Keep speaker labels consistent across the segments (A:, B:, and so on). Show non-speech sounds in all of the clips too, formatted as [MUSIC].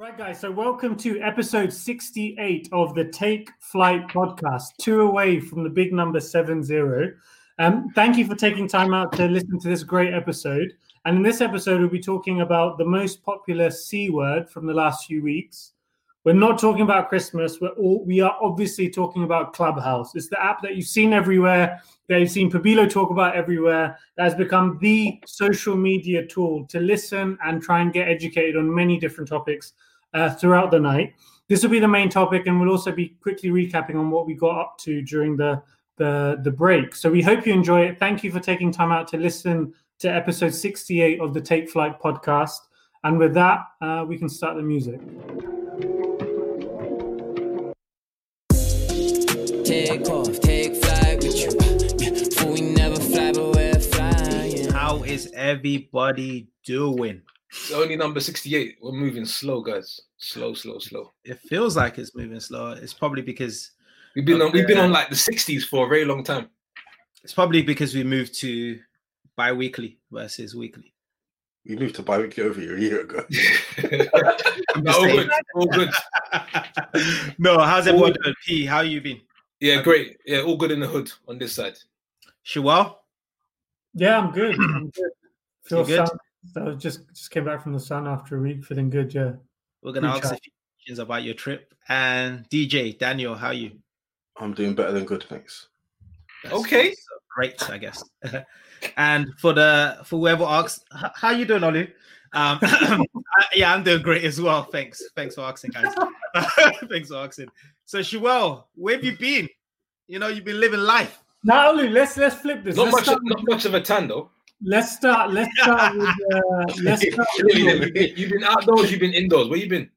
A: Right, guys. So, welcome to episode 68 of the Take Flight podcast, two away from the big number 70. Um, thank you for taking time out to listen to this great episode. And in this episode, we'll be talking about the most popular C word from the last few weeks. We're not talking about Christmas. We're all, we are obviously talking about Clubhouse. It's the app that you've seen everywhere, that you've seen Pabilo talk about everywhere, that has become the social media tool to listen and try and get educated on many different topics uh, throughout the night. This will be the main topic, and we'll also be quickly recapping on what we got up to during the the, the break. So we hope you enjoy it. Thank you for taking time out to listen to episode 68 of the Take Flight podcast. And with that, uh, we can start the music.
B: Take off, take flight with you. For we never fly, but we're flying.
C: How is everybody doing?
D: It's only number 68. We're moving slow, guys. Slow, slow, slow.
C: It feels like it's moving slow. It's probably because
D: We've been on we've been on like the 60s for a very long time.
C: it's probably because we moved to bi-weekly versus weekly.
E: We moved to bi-weekly over a year ago. [LAUGHS] [LAUGHS]
D: No, all good. All good. [LAUGHS]
C: no, how's everyone doing? P, how you been?
D: Yeah, great. Yeah, all good in the hood on this side.
C: Shawal?
A: Yeah, I'm good. I'm good. Feel
C: You good?
A: sun. So just just came back from the sun after a week, feeling good. Yeah.
C: We're gonna
A: Good
C: ask a few questions about your trip. And DJ, Daniel, how are you?
E: I'm doing better than good, thanks.
C: That's-
D: Okay.
C: that's, uh, great, I guess. [LAUGHS] and for the for whoever asks, how you doing, Olu? Um, [COUGHS] uh, yeah, I'm doing great as well. Thanks, thanks for asking, guys. [LAUGHS] thanks for asking. So, Shuel, where have you been? You know, you've been living life.
A: Now, Olu, let's let's flip this.
D: Not
A: let's
D: much
A: start,
D: not much of a tan though.
A: Let's start. Let's start with. Uh, let's start with
D: You've been, you've been outdoors, you've been indoors. Where you been?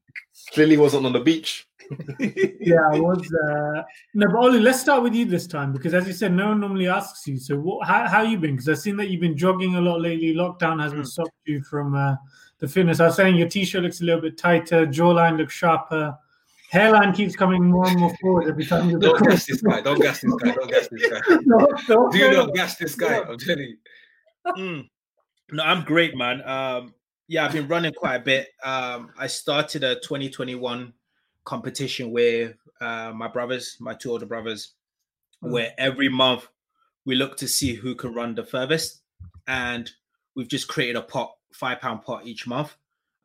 E: Clearly wasn't on the beach. [LAUGHS]
A: yeah, I was. Uh... No, but Olu, let's start with you this time because, as you said, no one normally asks you. So, what, how how you been? Because I've seen that you've been jogging a lot lately. Lockdown hasn't stopped you from uh, the fitness. I was saying your t-shirt looks a little bit tighter, jawline looks sharper, hairline keeps coming more and more forward every time you
D: Don't gas this guy. Don't gas this guy. Don't gas this guy. [LAUGHS]
A: No, don't
D: Do
A: go
D: not gas this guy. I'm telling you.
C: Mm. No, I'm great, man. Um, yeah, I've been running quite a bit. Um, I started a 2021 competition with uh, my brothers, my two older brothers, [LAUGHS]
A: Mm.
C: where every month we look to see who can run the furthest, and we've just created a pot, five pound pot each month.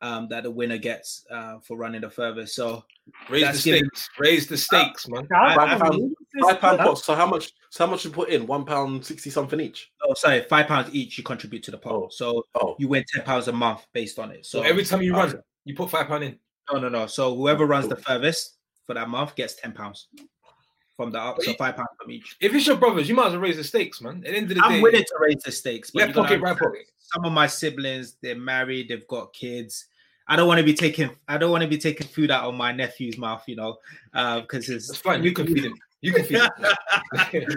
C: Um, that the winner gets uh, for running the furthest. So
D: Raise
C: That's
D: the
C: giving-
D: stakes. Raise the stakes, man.
A: How-
E: Five
C: I-
E: pound, five pound pots. So how much? So how much you put in? One pound sixty something each.
C: oh, sorry, five pounds each you contribute to the pot.
E: Oh.
C: So
E: Oh,
C: you win ten pounds a month based on it. So
D: So every time you run, you put five pound in.
C: No, no, no. So whoever runs the furthest for that month gets ten pounds from the up, so five pounds from each.
D: If it's your brothers, you might as well raise the stakes, man. At the end of the
C: I'm
D: day,
C: willing to raise the stakes, but
D: left
C: you gotta
D: pocket, right pocket.
C: some of my siblings they're married, they've got kids. I don't want to be taking I don't want to be taking food out of my nephew's mouth, you know, uh, because
D: That's
C: it's
D: fine. You can feed him. You can feed him. [LAUGHS]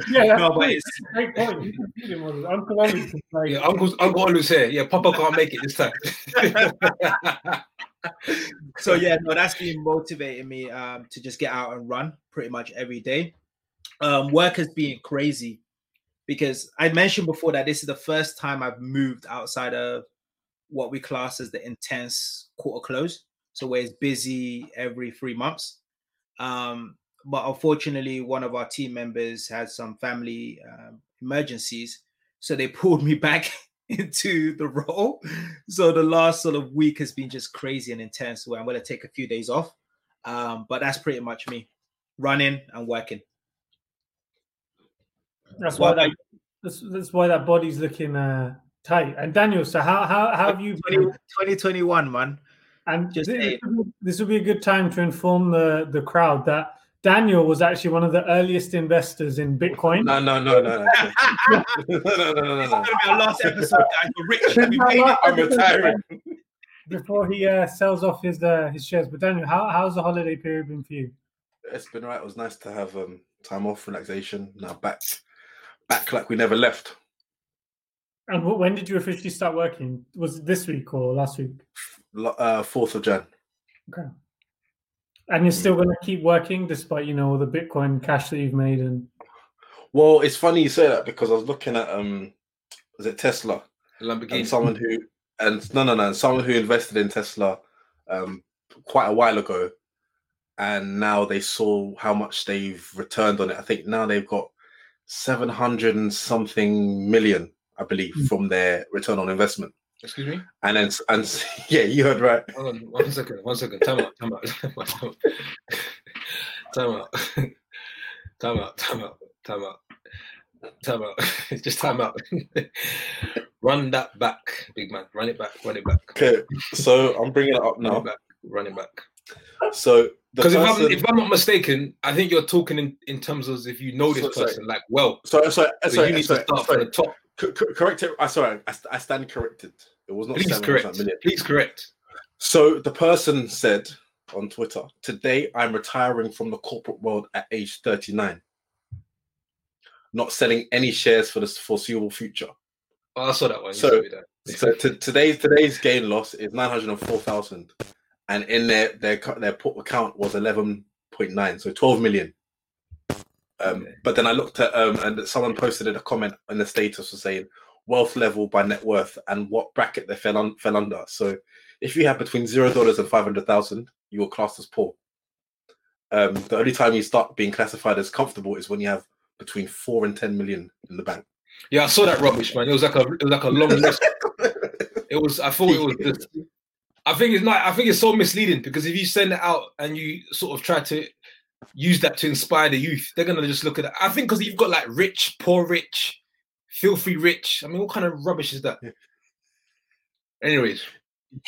A: Yeah, that's
C: no, but
A: great.
C: it's,
A: great point. You can feed him, Olu. Uncle Olu can
D: yeah, Uncle's Uncle Olu's here. Yeah, Papa can't make it this time. [LAUGHS]
C: so yeah, no, that's been motivating me um, to just get out and run pretty much every day. Um, work has been crazy because I mentioned before that this is the first time I've moved outside of what we class as the intense quarter close. So where it's busy every three months. Um, but unfortunately, one of our team members had some family um, emergencies, so they [LAUGHS] pulled me back [LAUGHS] into the role. So the last sort of week has been just crazy and intense. Where I'm going to take a few days off, um, but that's pretty much me, running and working.
A: That's why that, that's, that's why that body's looking uh, tight. And Daniel, so how how, how have you been?
C: 2021, man.
A: And
C: Just
A: this, this will be a good time to inform the the crowd that Daniel was actually one of the earliest investors in Bitcoin.
E: no, no, no, no, no, [LAUGHS] no, no, no, no, no,
C: It's
E: no.
C: going to be our last episode, guys. We're rich. We made it.
E: I'm retiring.
A: Before he uh, sells off his uh, his shares, but Daniel, how, how's the holiday period been for you?
E: It's been right. It was nice to have um time off, relaxation. Now back, back like we never left.
A: And wh- when did you officially start working? Was it this week or last week?
E: Lo- Uh, Fourth of Jan.
A: Okay. And you're still going to keep working despite you know all the Bitcoin cash that you've made and
E: Well, it's funny you say that because I was looking at um, was it Tesla?
D: Lamborghini.
E: and someone who and no no no someone who invested in Tesla um quite a while ago, and now they saw how much they've returned on it. I think now they've got seven hundred and something million, I believe,
A: Mm.
E: from their return on investment.
D: Excuse me.
E: And then and [LAUGHS] yeah, you heard right.
D: Hold on, one second, one second. Time out, time out, [LAUGHS] time out, time out, time out, time out, time out, time out. [LAUGHS] Just time out. Run that back, big man. Run it back. Run it back.
E: Okay, so I'm bringing it up
D: Run it
E: now.
D: back. Run it back.
E: So
D: Because if
E: person,
D: if I'm not mistaken, I think you're talking in, in terms of if you know this
E: sorry.
D: person like well,
E: sorry, sorry,
D: so
E: sorry,
D: you need
E: sorry,
D: to start
E: sorry.
D: from the top.
E: Co- co- correct it. I sorry, I, I stand corrected. It was not
D: Please
E: 700
D: correct. Please correct.
E: So the person said on Twitter, "Today I'm retiring from the corporate world at age 39, not selling any shares for the foreseeable future."
D: Oh, I saw that one. You
E: So-
D: that.
E: So t- today's today's gain loss is 904,000, and in their their their put account was 11.9, so 12 million. Um,
D: Okay.
E: But then I looked at um, and someone posted a comment in the status was saying wealth level by net worth and what bracket they fell on fell under. So if you have between zero dollars and five hundred thousand, you are classed as poor. Um, the only time you start being classified as comfortable is when you have between four and ten million in the bank.
D: Yeah, I saw that rubbish, man. It was like a it was like a long [LAUGHS] list. It was. I thought it was. Just, I think it's not. I think it's so misleading because if you send it out and you sort of try to use that to inspire the youth, they're gonna just look at it. I think because you've got like rich, poor, rich, filthy, rich. I mean, what kind of rubbish is that?
E: Yeah.
D: Anyways,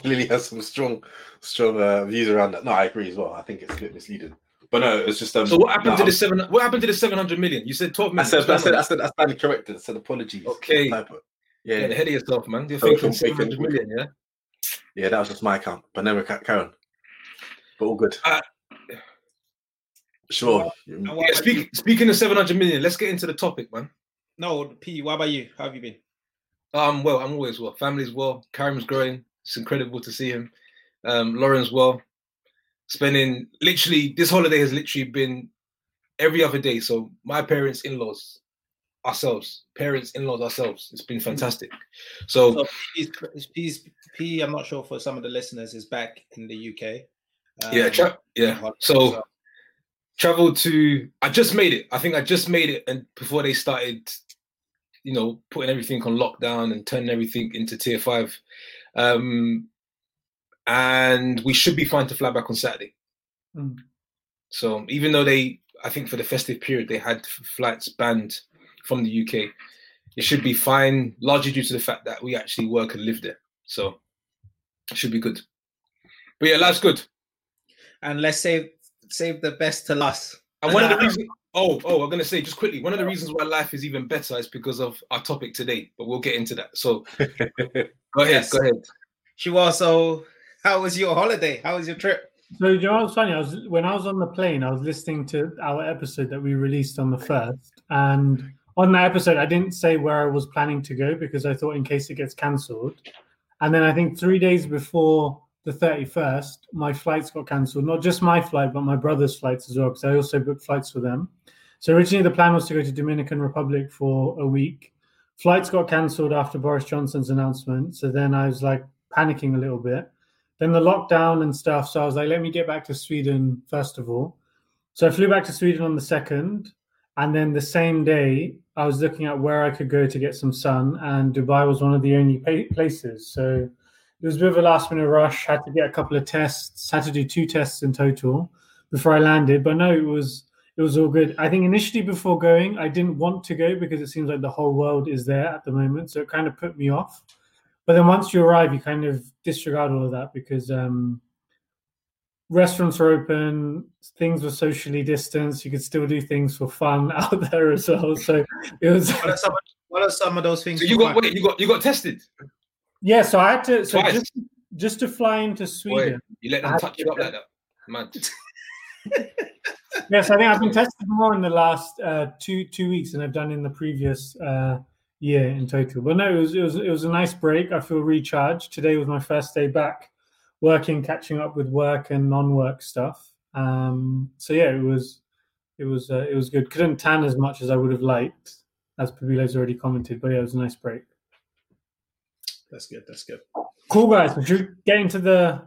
E: clearly has some strong, strong uh, views around that. No, I agree as well. I think it's a bit misleading. But no, it's just um.
D: so what happened
E: no,
D: to
E: I'm-
D: the seven? What happened to the seven hundred million? You said twelve
E: I said, I said,
D: going
E: I
D: on?
E: said, I stand corrected. I said apologies.
D: Okay.
E: Typo. Yeah,
D: Get
E: yeah,
D: ahead of yourself, man. You're
E: So
D: thinking
E: we can- we can-
D: 700
E: we can-
D: million, yeah.
E: yeah, that was just my account. But never ca- carry on. But all good.
D: Uh,
E: sure.
C: And what
D: Yeah, speak, speaking of 700 million, let's get into the topic, man.
C: No, P. What about you? How have you been?
D: Um, well, I'm always well. Family's well. Karim's growing. It's incredible to see him. Um, Lauren's well. Spending literally this holiday has literally been every other day. So my parents, in-laws, ourselves, parents, in-laws, ourselves. It's been fantastic. So
C: So P's, P's, P. I'm not sure for some of the listeners is back in the UK.
D: yeah,
C: Um,
D: tra- yeah. So traveled to. I just made it. I think I just made it, and before they started, you know, putting everything on lockdown and turning everything into tier five. Um, and we should be fine to fly back on Saturday.
A: Mm.
D: So even though they, I think for the festive period they had flights banned from the UK, it should be fine, largely due to the fact that we actually work and live there. So it should be good. But yeah, life's good.
C: and let's save save the best to last.
D: And one of the [LAUGHS] reasons, oh, oh, I'm gonna say just quickly, one of the reasons why life is even better is because of our topic today. But we'll get into that. So [LAUGHS] go ahead,
C: Yes.
D: go ahead.
C: She was so. How was your holiday? How was your trip?
A: So you know what's funny? I was when I was on the plane, I was listening to our episode that we released on the first, and on that episode, I didn't say where I was planning to go because I thought in case it gets cancelled. And then I think three days before the thirty first, my flights got cancelled. Not just my flight, but my brother's flights as well, because I also booked flights for them. So originally the plan was to go to Dominican Republic for a week. Flights got cancelled after Boris Johnson's announcement. So then I was like panicking a little bit then the lockdown and stuff. So I was like, let me get back to Sweden first of all. So I flew back to Sweden on the second, and then the same day I was looking at where I could go to get some sun, and Dubai was one of the only places. So it was a bit of a last minute rush. Had to get a couple of tests. Had to do two tests in total before I landed. But no, it was it was all good. I think initially before going, I didn't want to go because it seems like the whole world is there at the moment. So it kind of put me off. But then once you arrive, you kind of disregard all of that because um, restaurants are open, things were socially distanced. You could still do things for fun [LAUGHS] out there as well. So it was
C: What are some, of- what are some of those things?
D: So you got wait, you got you got tested.
A: Yeah. So I had to so
D: Twice.
A: just just to fly into Sweden.
D: You let them touch you up like that, man. [LAUGHS]
A: Yes, I think I've been tested more in the last uh, two two weeks than I've done in the previous uh, year in total. But no, it was it was it was a nice break. I feel recharged. Today was my first day back working, catching up with work and non-work stuff. Um, so yeah, it was it was uh, it was good. Couldn't tan as much as I would have liked, as Pabilo's already commented. But yeah, it was a nice break.
C: That's good. That's good.
A: Cool guys. We should get into the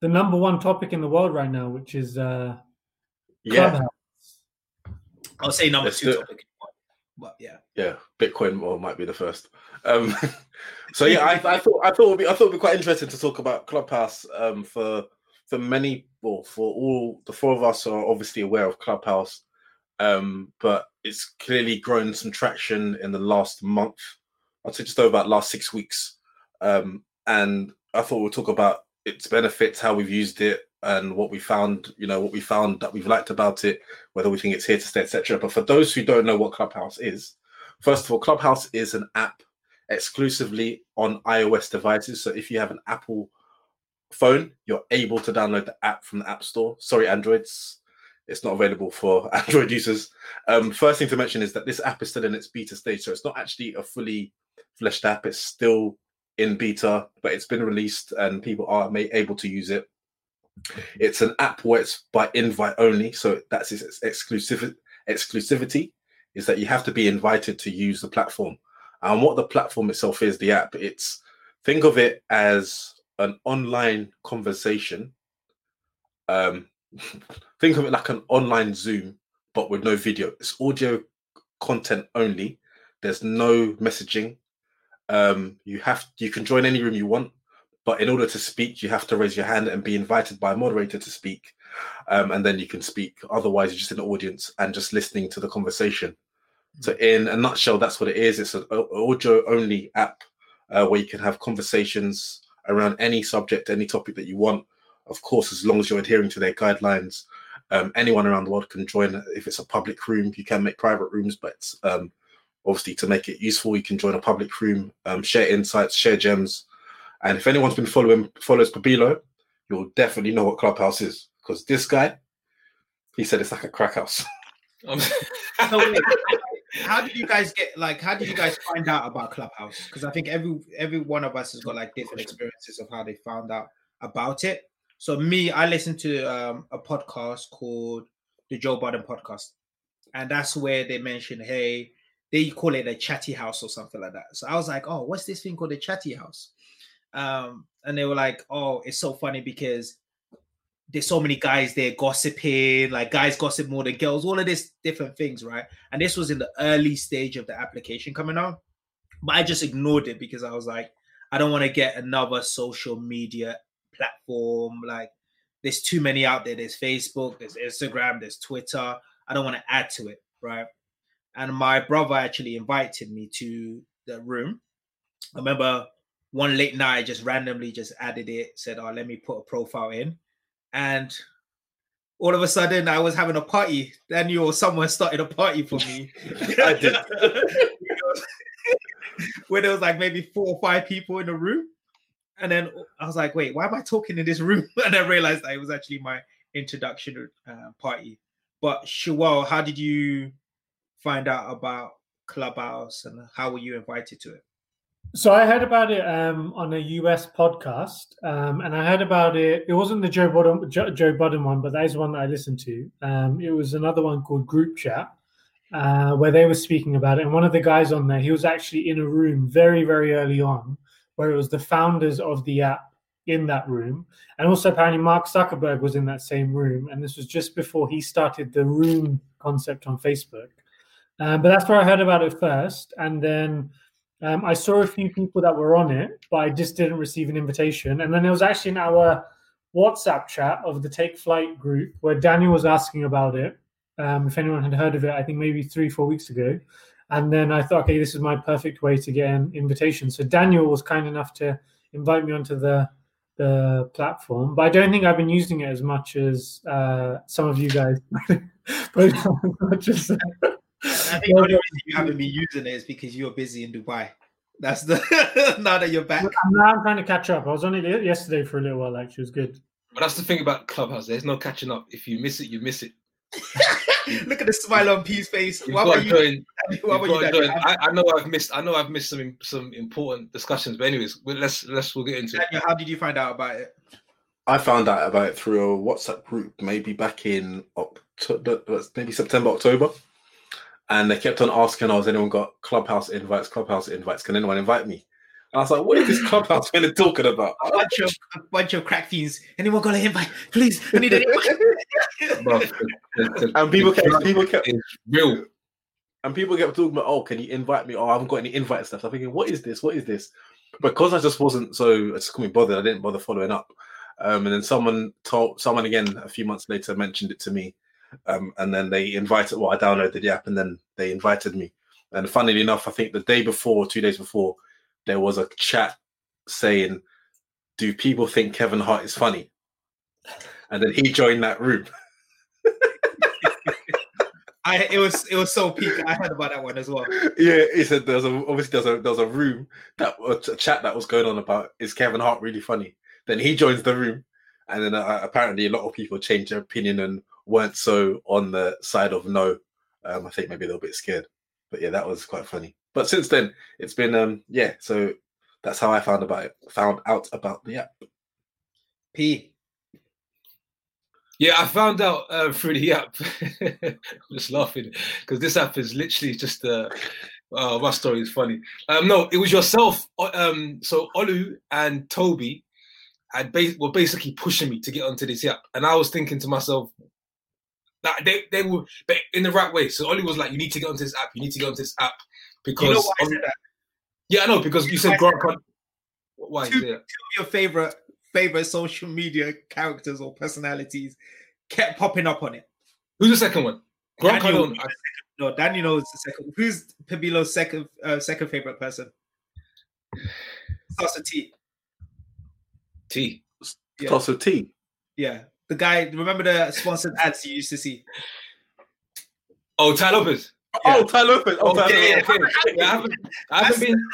A: the number one topic in the world right now, which is uh,
E: Yeah,
A: Clubhouse.
C: I'll say number
E: Let's
C: two
E: do
C: topic. But yeah.
E: yeah. Bitcoin well, might be the first. Um, [LAUGHS] so yeah, [LAUGHS] I, I thought I thought it'd be, I thought it'd be quite interesting to talk about Clubhouse. Um, for for many, well, for all the four of us are obviously aware of Clubhouse, um, but it's clearly grown some traction in the last month. I'd say just over about last six weeks. Um, and I thought we'd talk about its benefits, how we've used it, and what we found. You know, what we found that we've liked about it, whether we think it's here to stay, etc. But for those who don't know what Clubhouse is, first of all, Clubhouse is an app exclusively on iOS devices. So if you have an Apple phone, you're able to download the app from the App Store. Sorry, Androids. It's not available for [LAUGHS] Android users. Um, first thing to mention is that this app is still in its beta stage, so it's not actually a fully fleshed app. It's still in beta, but it's been released and people are able to use it. It's an app where it's by invite only, so that's its exclusiv- exclusivity is that you have to be invited to use the platform. And what the platform itself is, the app, it's think of it as an online conversation. Um, think of it like an online Zoom, but with no video. It's audio content only. There's no messaging. Um, you have you can join any room you want, but in order to speak, you have to raise your hand and be invited by a moderator to speak, um, and then you can speak. Otherwise, you're just in the audience and just listening to the conversation. So, in a nutshell, that's what it is. It's an audio only app uh, where you can have conversations around any subject, any topic that you want. Of course, as long as you're adhering to their guidelines, um, anyone around the world can join. If it's a public room, you can make private rooms, but um, obviously to make it useful, you can join a public room, um, share insights, share gems. And if anyone's been following follows Pabilo, you'll definitely know what Clubhouse is because this guy, he said it's like a crack house. [LAUGHS]
D: Um, [LAUGHS]
C: So wait, [LAUGHS] how did you guys get like how did you guys find out about Clubhouse? Because I think every every one of us has got like different experiences of how they found out about it. So me, I listened to um, a podcast called the Joe Budden podcast, and that's where they mentioned, hey, they call it a chatty house or something like that. So I was like, oh, what's this thing called a chatty house? Um, and they were like, oh, it's so funny because there's so many guys there gossiping, like guys gossip more than girls, all of this different things, right? And this was in the early stage of the application coming out, but I just ignored it because I was like, I don't want to get another social media platform. Like, there's too many out there. There's Facebook, there's Instagram, there's Twitter. I don't want to add to it, right? And my brother actually invited me to the room. I remember one late night, I just randomly just added it, said, "Oh, let me put a profile in," and all of a sudden I was having a party. Daniel or someone started a party for me. [LAUGHS]
E: I did. [LAUGHS]
C: Where there was like maybe four or five people in the room. And then I was like, wait, why am I talking in this room? [LAUGHS] And I realized that it was actually my introduction uh, party. But Shawal, how did you find out about Clubhouse and how were you invited to it?
A: So I heard about it um, on a US podcast, um, and I heard about it. It wasn't the Joe Budden, Joe, Budden one, but that is one that I listened to. Um, it was another one called Group Chat, uh, where they were speaking about it. And one of the guys on there, he was actually in a room very, very early on, where it was the founders of the app in that room, and also apparently Mark Zuckerberg was in that same room. And this was just before he started the room concept on Facebook. Um, but that's where I heard about it first, and then. Um, I saw a few people that were on it, but I just didn't receive an invitation. And then there was actually in our WhatsApp chat of the Take Flight group where Daniel was asking about it. Um, if anyone had heard of it, I think maybe three, four weeks ago. And then I thought, okay, this is my perfect way to get an invitation. So Daniel was kind enough to invite me onto the the platform, but I don't think I've been using it as much as uh, some of you guys. [LAUGHS] but not just,
C: I think the only reason you haven't been using it is because you're busy in Dubai. That's the [LAUGHS] now that you're back.
A: now I'm trying to catch up. I was on it yesterday for a little while. Actually, it was good.
D: but that's the thing about Clubhouse. There's no catching up. If you miss it, you miss it. [LAUGHS] [LAUGHS]
C: Look at the smile on P's face.
D: You've
C: What
D: got
C: about
D: to
C: you?
D: join.
C: What
D: You've
C: you,
D: got join. I, I know I've missed. I know I've missed some some important discussions. But anyways, well, let's let's we'll get into it.
C: How did you find out about it?
E: I found out about it through a WhatsApp group, maybe back in October, maybe September, October. And they kept on asking, "Oh, has anyone got Clubhouse invites? Clubhouse invites? Can anyone invite me?" I was like, what is this clubhouse really talking about?
C: A bunch of a bunch of crack fiends. Anyone got an invite? Please, I need an invite.
D: Bro, the- [LAUGHS] the-
E: And people
D: the
E: kept- people kept-
D: is real.
E: And people kept talking about, oh, can you invite me? Oh, I haven't got any invite stuff. I'm thinking, what is this? What is this? Because I just wasn't so, I just couldn't be bothered. I didn't bother following up. Um, and then someone told, someone again a few months later mentioned it to me. Um, and then they invited, well, I downloaded the app and then they invited me. And funnily enough, I think the day before, two days before, there was a chat saying, do people think Kevin Hart is funny? And then he joined that room. [LAUGHS]
C: I it was it was so peak. I heard about that one as well.
E: Yeah, he said there's a obviously there's a there's a room that a chat that was going on about is Kevin Hart really funny. Then he joins the room, and then uh, apparently a lot of people changed their opinion and weren't so on the side of no. Um, I think maybe a little bit scared, but yeah, that was quite funny. But since then, it's been um yeah. So that's how I found about it. Found out about the app.
C: P.
D: Yeah, I found out uh, through the app. I'm [LAUGHS] just laughing because this app is literally just uh, oh, my story is funny. Um, no, it was yourself. Um, so Olu and Toby had ba- were basically pushing me to get onto this app, and I was thinking to myself, that they they were but in the right way. So Olu was like, "You need to get onto this app. You need to get onto this app because
C: You know why I said that?
D: yeah, I know because you said Grant. Con- why?
C: Two-
D: Yeah.
C: Your favorite favorite social media characters or personalities kept popping up on it.
D: Who's the second one? Grant
C: Daniel-
D: Cardone. I-
C: No, Danny knows the second. Who's Pabilo's second uh, second favorite person? Starts with T.
D: T.
C: Yeah.
E: Toss of tea.
C: Yeah, the guy. Remember the sponsored ads you used to see?
D: Oh, Tai Lopez.
E: Oh, Tai Lopez. Oh, Tai
D: Okay,
E: Lopez.
D: okay. Yeah, I haven't, I haven't been.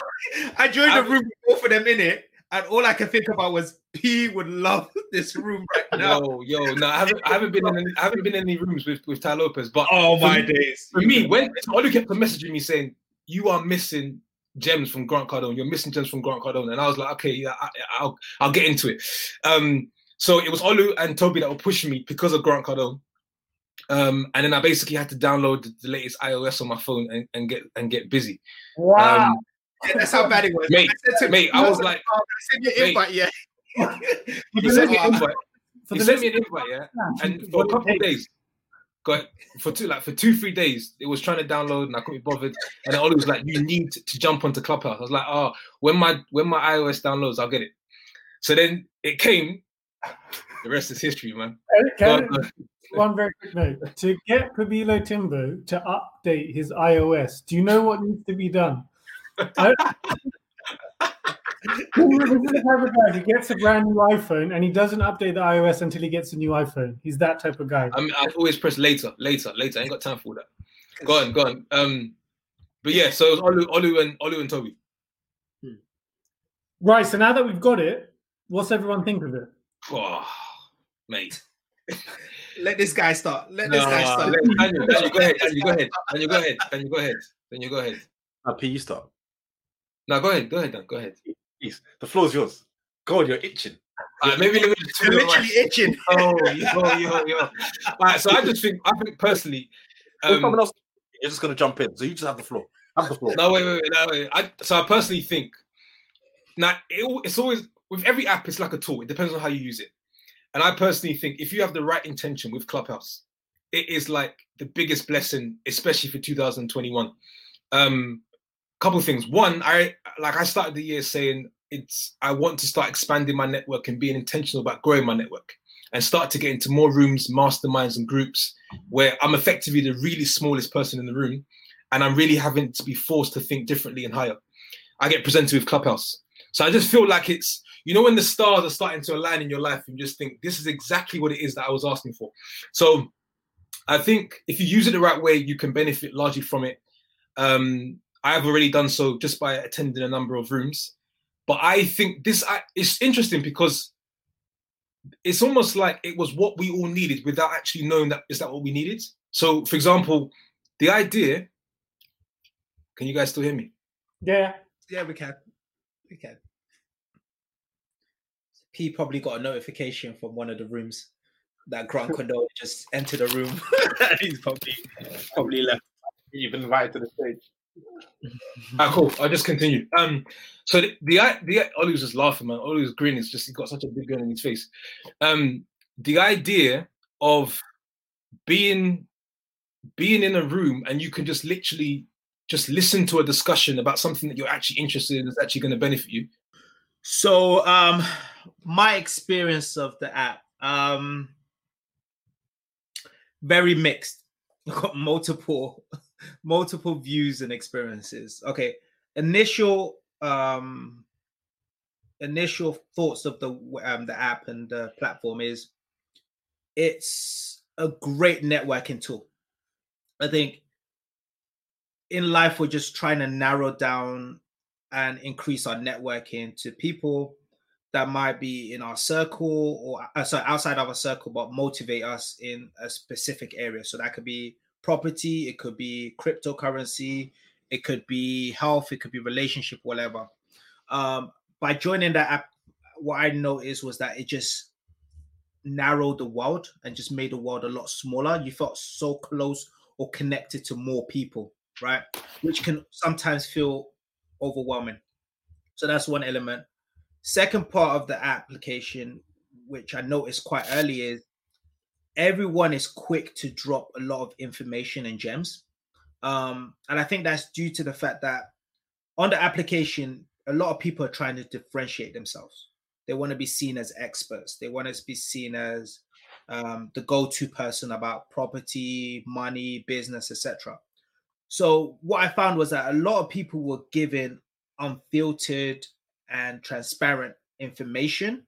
C: I joined
D: I-
C: the room with both of them in it, and all I could think about was P would love [LAUGHS] this room right now.
D: Yo, yo, no, I haven't, I haven't been in, any, I haven't been in any rooms with with Tai Lopez. But
C: Oh
D: for
C: my
D: me-
C: days!
D: for me, when Olu kept messaging me saying you are missing gems from Grant Cardone, you're missing gems from Grant Cardone, and I was like, okay, yeah, I, I'll I'll get into it. Um, so it was Olu and Toby that were pushing me because of Grant Cardone. Um, and then I basically had to download the, the latest iOS on my phone and, and get and get busy.
A: Wow.
D: Um,
C: Yeah, that's how bad it was.
D: Mate,
C: I said to
D: mate, I was
C: "Oh,
D: like-
C: I sent you an
D: mate.
C: invite yet. [LAUGHS]
D: he sent me an invite. He sent me an invite, yeah.
A: yeah,
D: and for a couple of days, got for two like for two three days, it was trying to download and I couldn't be bothered. And then Ollie was like, "You need to jump onto Clubhouse." I was like, "Oh, when my when my iOS downloads, I'll get it." So then it came. The rest is history, man.
A: Eric,
D: Go
A: can-
D: on.
A: one very quick note. To get Pabilo Timbo to update his iOS, do you know what needs to be done? I- this type of guy. He gets a brand new iPhone and he doesn't update the iOS until he gets a new iPhone. He's that type of guy.
D: I mean, I always press later, later, later. I ain't got time for that. Go on, go on. Um, but yeah, so it was Olu, Olu and Olu and Toby.
A: Right. So now that we've got it, what's everyone think of it?
D: Oh, mate.
C: Let this guy start. Let this guy start.
D: let- Daniel, Daniel, go ahead. Daniel, go ahead. Daniel, go ahead. Daniel, go ahead. Daniel, go ahead.
E: Uh, P, you start.
D: No, go ahead. Go ahead, Dan. Go ahead.
E: Please. The floor's yours. God, you're itching.
D: All right, maybe let me just
C: You're
D: talk about-
C: literally itching. [LAUGHS]
D: Oh, yo, yo, yo. All right, so I just think, I think personally, um,
E: someone else, you're just gonna jump in. So you just have the floor. Have the floor.
D: no, wait, wait, wait, no, wait. I, so I personally think, now it, it's always with every app, it's like a tool. It depends on how you use it. And I personally think if you have the right intention with Clubhouse, it is like the biggest blessing, especially for 2021. Um, couple of things. One, I like I started the year saying it's I want to start expanding my network and being intentional about growing my network and start to get into more rooms, masterminds, and groups where I'm effectively the really smallest person in the room, and I'm really having to be forced to think differently and higher. I get presented with Clubhouse, so I just feel like it's you know when the stars are starting to align in your life, and you just think this is exactly what it is that I was asking for. So I think if you use it the right way, you can benefit largely from it. Um, I have already done so just by attending a number of rooms, but I think this I, it's interesting because it's almost like it was what we all needed without actually knowing that is that what we needed. So, for example, the idea. Can you guys still hear me?
A: Yeah.
C: Yeah, we can. We can. P probably got a notification from one of the rooms that Grant [LAUGHS] Cardone just entered the room. and [LAUGHS] he's probably probably left.
E: You've been invited to the stage. [LAUGHS]
D: Ah, cool. I'll just continue. Um, so the the, the Ollie was just laughing, man. Ollie was grinning. It's just he got such a big grin in his face. Um, the idea of being being in a room and you can just literally just listen to a discussion about something that you're actually interested in is actually going to benefit you.
C: So, um, my experience of the app, um, very mixed. [LAUGHS] Got multiple, [LAUGHS] multiple views and experiences. Okay, initial, um, initial thoughts of the um, the app and the platform is, it's a great networking tool. I think in life we're just trying to narrow down and increase our networking to people that might be in our circle or uh, sorry outside of our circle but motivate us in a specific area. So that could be property it could be cryptocurrency it could be health it could be relationship whatever. Um, by joining that app what i noticed was that it just narrowed the world and just made the world a lot smaller. You felt so close or connected to more people right? Which can sometimes feel overwhelming. So that's one element Second part of the application, which I noticed quite early, is everyone is quick to drop a lot of information and gems. Um, and I think that's due to the fact that on the application, a lot of people are trying to differentiate themselves. They want to be seen as experts. They want to be seen as um, the go-to person about property, money, business, etc. So what I found was that a lot of people were given unfiltered and transparent information,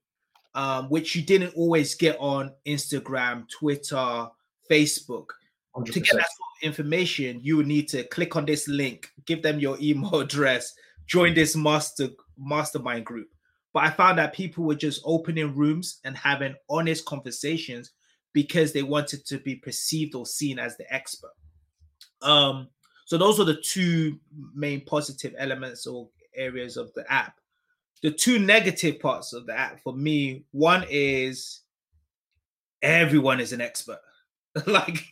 C: um, which you didn't always get on Instagram, Twitter, Facebook. 100%. To get that sort of information, you would need to click on this link, give them your email [LAUGHS] address, join this master mastermind group. But I found that people were just opening rooms and having honest conversations because they wanted to be perceived or seen as the expert. Um, so those are the two main positive elements or areas of the app the two negative parts of the app for me one is everyone is an expert [LAUGHS] like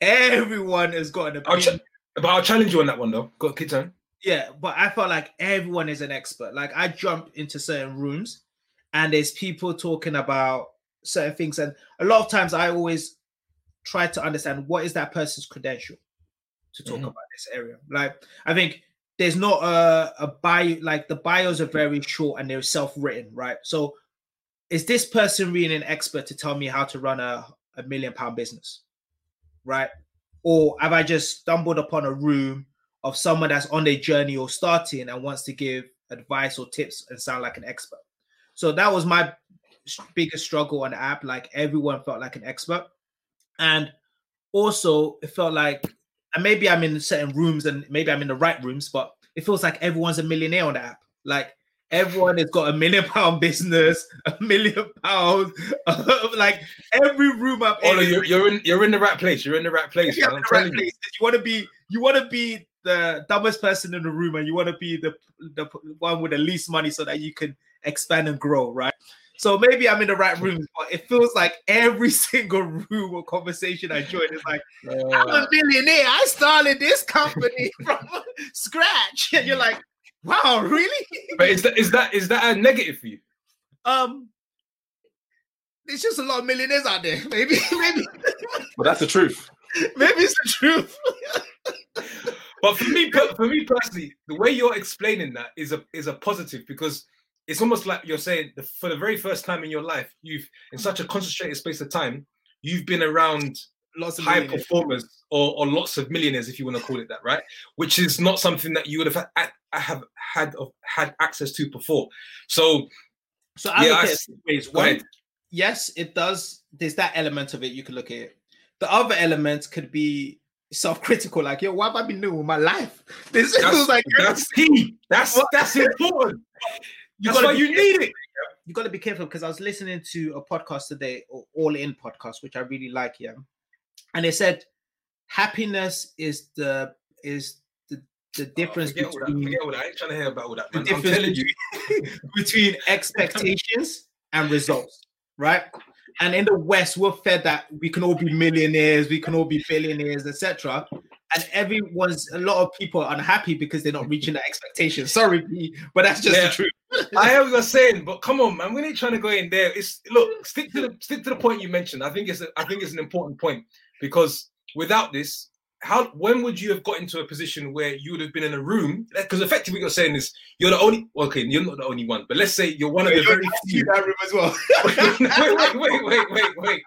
C: everyone has got an opinion.
D: I'll ch- but I'll challenge you on that one though. Got kids on.
C: Yeah, but I felt like everyone is an expert. Like I jump into certain rooms and there's people talking about certain things. And a lot of times I always try to understand what is that person's credential to talk mm-hmm. about this area. Like I think there's not a, a bio like the bios are very short and they're self-written, right? So is this person really an expert to tell me how to run a, a million pound business? Right? Or have I just stumbled upon a room of someone that's on their journey or starting and wants to give advice or tips and sound like an expert? So that was my biggest struggle on the app. Like everyone felt like an expert. And also it felt like and maybe I'm in certain rooms and maybe I'm in the right rooms, but it feels like everyone's a millionaire on the app. Like everyone has got a million pound business, a million pounds. [LAUGHS] like every room I'm
D: oh, you're, you're, in you're in the right place. You're in the right place. You're in the right
C: place. You want to be you want to be the dumbest person in the room, and you want to be the the one with the least money so that you can expand and grow, right? So maybe I'm in the right room, but it feels like every [LAUGHS] single room or conversation I join is like, uh, I'm a millionaire. I started this company [LAUGHS] from scratch. [LAUGHS] And you're like, wow, really?
D: But is that is that is that a negative for you?
C: Um it's just a lot of millionaires out there. Maybe, maybe.
E: But that's the truth.
C: Maybe it's the truth.
D: but for me, for me personally, the way you're explaining that is a is a positive because it's almost like you're saying for the very first time in your life, you've in such a concentrated space of time, you've been around lots of high performers or, or lots of millionaires, if you want to call it that, right? Which is not something that you would have had, have had had access to before. So,
C: so I yeah, ways. One, yes, it does. There's that element of it. You can look at it. The other element could be self-critical, like, yo, what have I been doing with my life? [LAUGHS] This
D: feels like that's key. That's that's important. You That's why you need it.
C: You got to be careful because I was listening to a podcast today, All In podcast, which I really like. Yeah, and they said happiness is the is the the oh, difference
D: oh, between. All that. All that. I ain't trying to hear about all that. Man.
C: I'm telling you [LAUGHS] between expectations and results, right? And in the West, we're fed that we can all be millionaires, we can all be billionaires, etc. and everyone's a lot of people are unhappy because they're not reaching that expectation. Sorry, P, but that's just
D: Yeah.
C: the truth. [LAUGHS]
D: I hear what you're saying, but come on, man. We ain't trying to go in there. It's look, stick to the stick to the point you mentioned. I think it's a, I think it's an important point because without this, how when would you have got into a position where you would have been in a room? Because effectively, what you're saying is you're the only. Okay, you're not the only one, but let's say you're one of the
C: You're
D: very
C: in
D: few.
C: that room as well.
D: wait, wait, wait, wait, wait, wait, wait,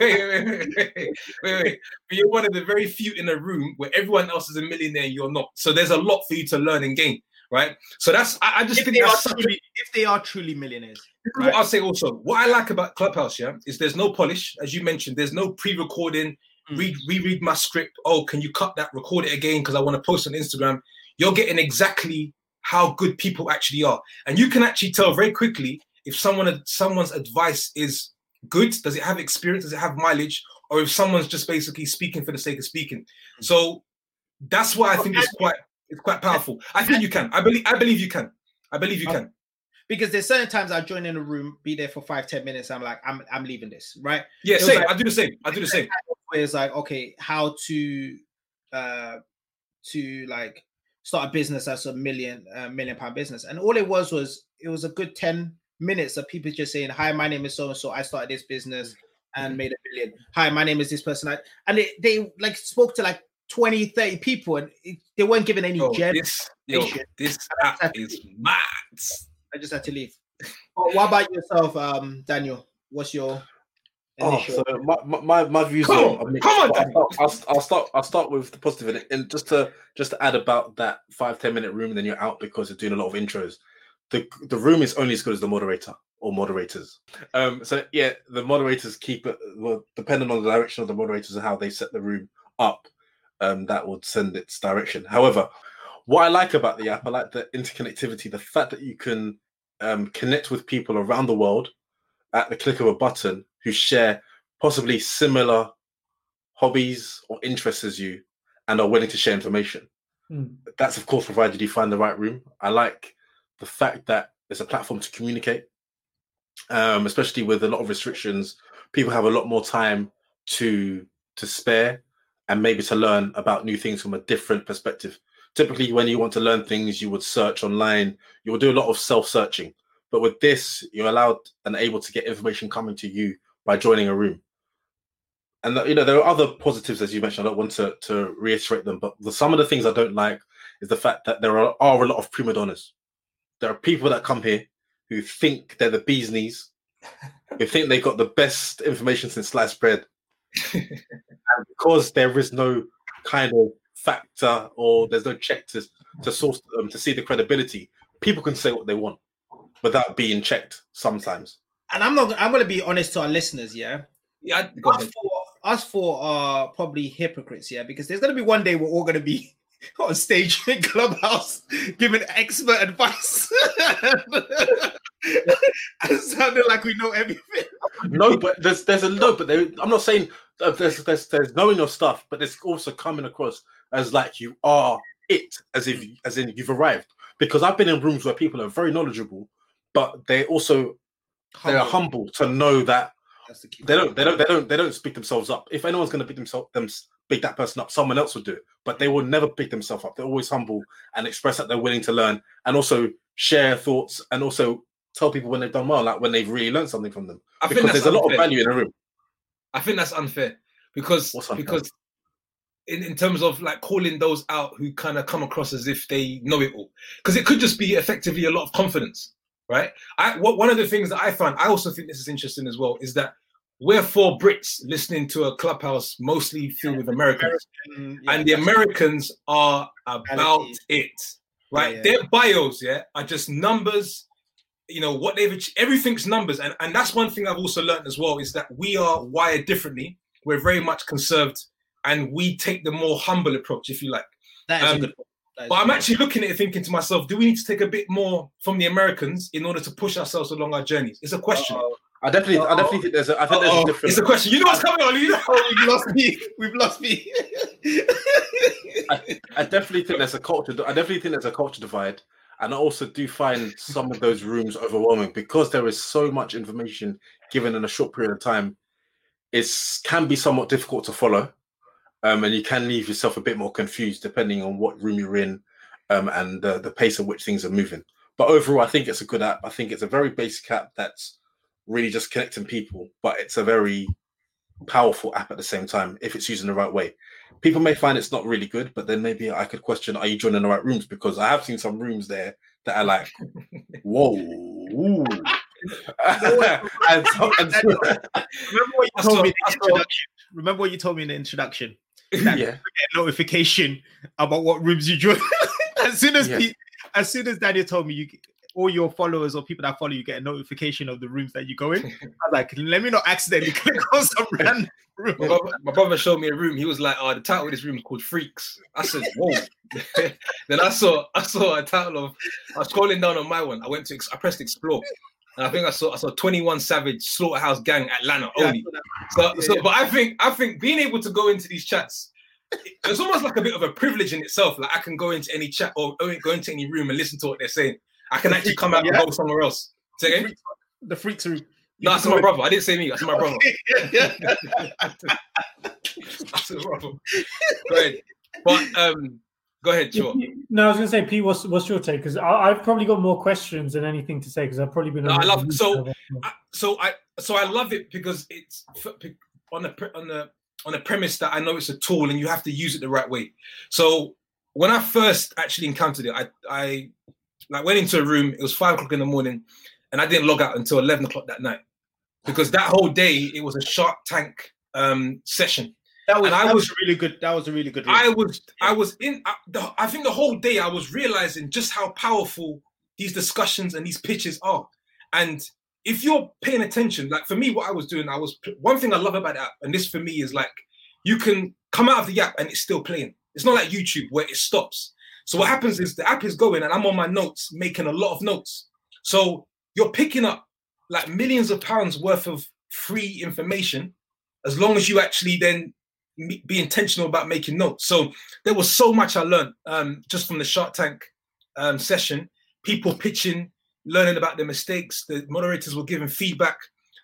D: wait, wait, wait, wait, wait. But you're one of the very few in a room where everyone else is a millionaire and you're not. So there's a lot for you to learn and gain, right? So that's I, I just
C: if
D: think
C: they are
D: that's such a
C: truly, if they are truly millionaires,
D: this is what I'll say also. What I like about Clubhouse, yeah, is there's no polish, as you mentioned. There's no pre-recording.
C: Mm.
D: Read, reread my script. Oh, can you cut that? Record it again because I want to post on Instagram. You're getting exactly how good people actually are, and you can actually tell very quickly if someone someone's advice is good. Does it have experience? Does it have mileage? Or if someone's just basically speaking for the sake of speaking.
C: Mm.
D: So that's why I think it's quite it's quite powerful. I think you can. I believe I believe you can. I believe you can.
C: because there's certain times I join in a room, be there for five, ten minutes. I'm like, I'm I'm leaving this, right?
D: Yeah, same.
C: like-
D: I do the same. I do the same.
C: It's like, okay, how to uh to like start a business that's a million uh, million pound business. And all it was was it was a good 10 minutes of people just saying, Hi, my name is so and so. I started this business and made a billion. Hi, my name is this person. I, and they, they like spoke to like 20, 30 people and it, they weren't given any
D: Yo, this, yo, this app is mad.
C: I just had to leave. But what about yourself, um, Daniel? What's your
E: Oh, so my, my- my, my views
D: Come
E: are,
D: on,
E: mixed,
D: come on,
E: I'll,
D: Daniel.
E: start, I'll, I'll start I'll start with the positive in it. and just to just to add about that five ten minute room and then you're out because you're doing a lot of intros. The the room is only as good as the moderator or moderators. Um so yeah, the moderators keep it well depending on the direction of the moderators and how they set the room up, um that would send its direction. However, what I like about the app, I like the interconnectivity, the fact that you can um, connect with people around the world at the click of a button who share possibly similar hobbies or interests as you and are willing to share information.
A: Hmm.
E: That's, of course, provided you find the right room. I like the fact that there's a platform to communicate, um, especially with a lot of restrictions. People have a lot more time to to spare and maybe to learn about new things from a different perspective. Typically, when you want to learn things, you would search online. You will do a lot of self-searching. But with this, you're allowed and able to get information coming to you by joining a room. And you know there are other positives, as you mentioned. I don't want to, to reiterate them, but the, some of the things I don't like is the fact that there are, are a lot of prima donnas. There are people that come here who think they're the bee's knees, who think they got the best information since sliced bread, [LAUGHS] and because there is no kind of factor or there's no check to to source them to see the credibility, people can say what they want without being checked sometimes.
C: And I'm not. I'm going to be honest to our listeners. Yeah,
D: Yeah,
C: us
D: ahead.
C: four, us four are probably hypocrites. Yeah, because there's going to be one day we're all going to be [LAUGHS] on stage in clubhouse giving expert advice, [LAUGHS] and sounding like we know everything.
E: No, but there's there's a no, but there, I'm not saying uh, there's, there's there's knowing your stuff, but it's also coming across as like you are it, as if as in you've arrived. Because I've been in rooms where people are very knowledgeable, but they also they're humble to know that
C: That's the key.
E: they don't they don't they don't they don't speak themselves up. If anyone's going to pick themselves them pick that person up, someone else will do it. But they will never pick themselves up. They're always humble and express that they're willing to learn and also share thoughts and also tell people when they've done well, like when they've really learned something from them.
D: I think
E: Because
D: that's
E: there's a lot of
D: unfair.
E: value in a room.
D: I think that's unfair because
E: What's unfair?
D: because in, in terms of like calling those out who kind of come across as if they know it all because it could just be effectively a lot of confidence right? I what one of the things that i find i also think this is interesting as well is that we're four brits listening to a clubhouse mostly filled with americans.
C: Mm, yeah,
D: and the americans are about it right?
C: Yeah, yeah.
D: their bios yeah are just numbers you know what they've everything's numbers. And and that's one thing i've also learned as well is that we are wired differently. We're very much conserved and we take the more humble approach if you like.
C: That is a
D: um,
C: good point. That is
D: but I'm actually looking at it thinking to myself do we need to take a bit more from the americans in order to push ourselves along our journeys it's a question
C: point.
E: I definitely, I definitely think there's, a, I think there's
C: Uh-oh.
E: a difference.
D: it's a question you know what's coming on you know [LAUGHS]
C: Oh, we've lost me. We've lost me. [LAUGHS]
E: I definitely think there's a culture. I definitely think there's a culture divide, and I also do find some of those rooms overwhelming because there is so much information given in a short period of time. It can be somewhat difficult to follow, um, and you can leave yourself a bit more confused depending on what room you're in um, and uh, the pace at which things are moving. But overall, I think it's a good app. I think it's a very basic app that's really just connecting people, but it's a very powerful app at the same time if it's used in the right way. People may find it's not really good, but then maybe I could question: Are you joining the right rooms? Because I have seen some rooms there that are like, whoa. ooh. [LAUGHS] [LAUGHS] and so, and so-
C: Remember what you told me in the introduction. Remember what you told me in the introduction. [LAUGHS] That
E: yeah,
C: a notification about what rooms you join. [LAUGHS] as soon as
E: Yeah.
C: pe- as soon as Daniel told me you all your followers or people that follow you get a notification of the rooms that you go in. [LAUGHS] I was like, let me not accidentally click on some random room.
D: My brother, my brother showed me a room. He was like, "Oh, the title of this room is called Freaks." I said, "Whoa!" then I saw I saw a title of. I was scrolling down on my one. I went to I pressed explore, and I think I saw I saw Twenty One Savage Slaughterhouse Gang Atlanta
C: Yeah,
D: only. So,
C: Yeah,
D: so
C: yeah.
D: but I think I think being able to go into these chats, it's almost like a bit of a privilege in itself. Like I can go into any chat or go into any room and listen to what they're saying. I can actually come out and go somewhere else. Say
C: The
D: again?
C: freaks, the freaks room. You
D: No, that's my brother. I didn't say me. That's my brother. [LAUGHS]
C: yeah. [LAUGHS]
D: That's my brother. Go ahead. But um, go ahead, sure.
A: No, I was going to say, Pete, what's what's your take? Because I've probably got more questions than anything to say because I've probably been.
D: No, I love- so- I- so I so I love it because it's on the on the on the premise that I know it's a tool and you have to use it the right way. So when I first actually encountered it, I I like went into a room. It was five o'clock in the morning, and I didn't log out until eleven o'clock that night because that whole day it was a Shark Tank um, session.
C: That was,
D: And I
C: that was
D: was-
C: really good. That was a really good.
D: I was I was in I, the, I think the whole day I was realizing just how powerful these discussions and these pitches are. And if you're paying attention, like for me, what I was doing, I was one thing I love about that, and this for me is like you can come out of the app and it's still playing. It's not like YouTube where it stops. So what happens is the app is going and I'm on my notes making a lot of notes. So you're picking up like millions of pounds worth of free information as long as you actually then be intentional about making notes. So there was so much I learned um, just from the Shark Tank um, session. People pitching, learning about their mistakes. The moderators were giving feedback.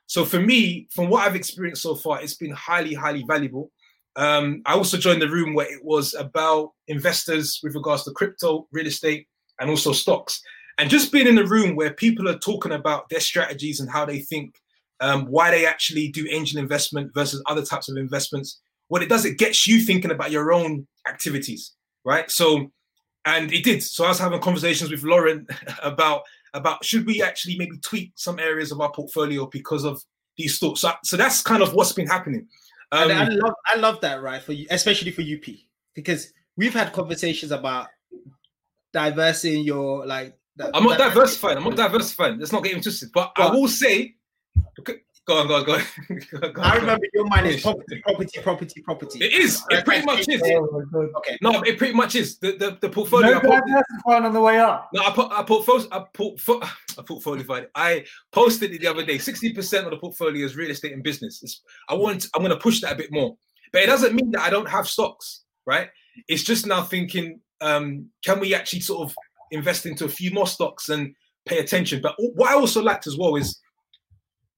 D: So for me, from what I've experienced so far, it's been highly, highly valuable. Um, I also joined the room where it was about investors with regards to crypto, real estate, and also stocks. And just being in the room where people are talking about their strategies and how they think, um, why they actually do angel investment versus other types of investments. What it does, it gets you thinking about your own activities, right? So, and it did. So I was having conversations with Lauren [LAUGHS] about about should we actually maybe tweak some areas of our portfolio because of these thoughts. So, so that's kind of what's been happening. Um,
C: and I love I love that right for you, especially for UP, because we've had conversations about diversing your like.
D: I'm not diversifying. I'm not diversifying. Let's not get him twisted. But I will say, okay, go on, go on, go on. [LAUGHS] Go on, go on.
C: I remember your mind is property, property, property, property.
D: It is. It pretty much is.
A: Oh.
C: Okay.
D: No, it pretty much is. The the, the portfolio.
A: No
D: I put-
A: diversifying on the way up.
D: No, I put I portfolio I put [SIGHS] I portfolio I posted it the other day. Sixty percent of the portfolio is real estate and business. It's, I want I'm going to push that a bit more, but it doesn't mean that I don't have stocks, right? It's just now thinking, um, can we actually sort of invest into a few more stocks and pay attention? But what I also liked as well is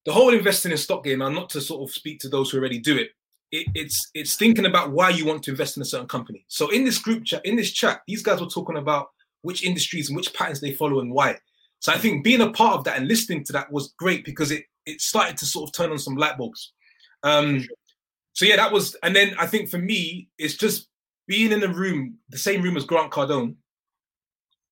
D: the whole investing in stock game. And not to sort of speak to those who already do it. It, it's it's thinking about why you want to invest in a certain company. So in this group chat, in this chat, these guys were talking about which industries and which patterns they follow and why. So I think being a part of that and listening to that was great because it it started to sort of turn on some light bulbs. Um, so yeah, that was, and then I think for me, it's just being in the room, the same room as Grant Cardone,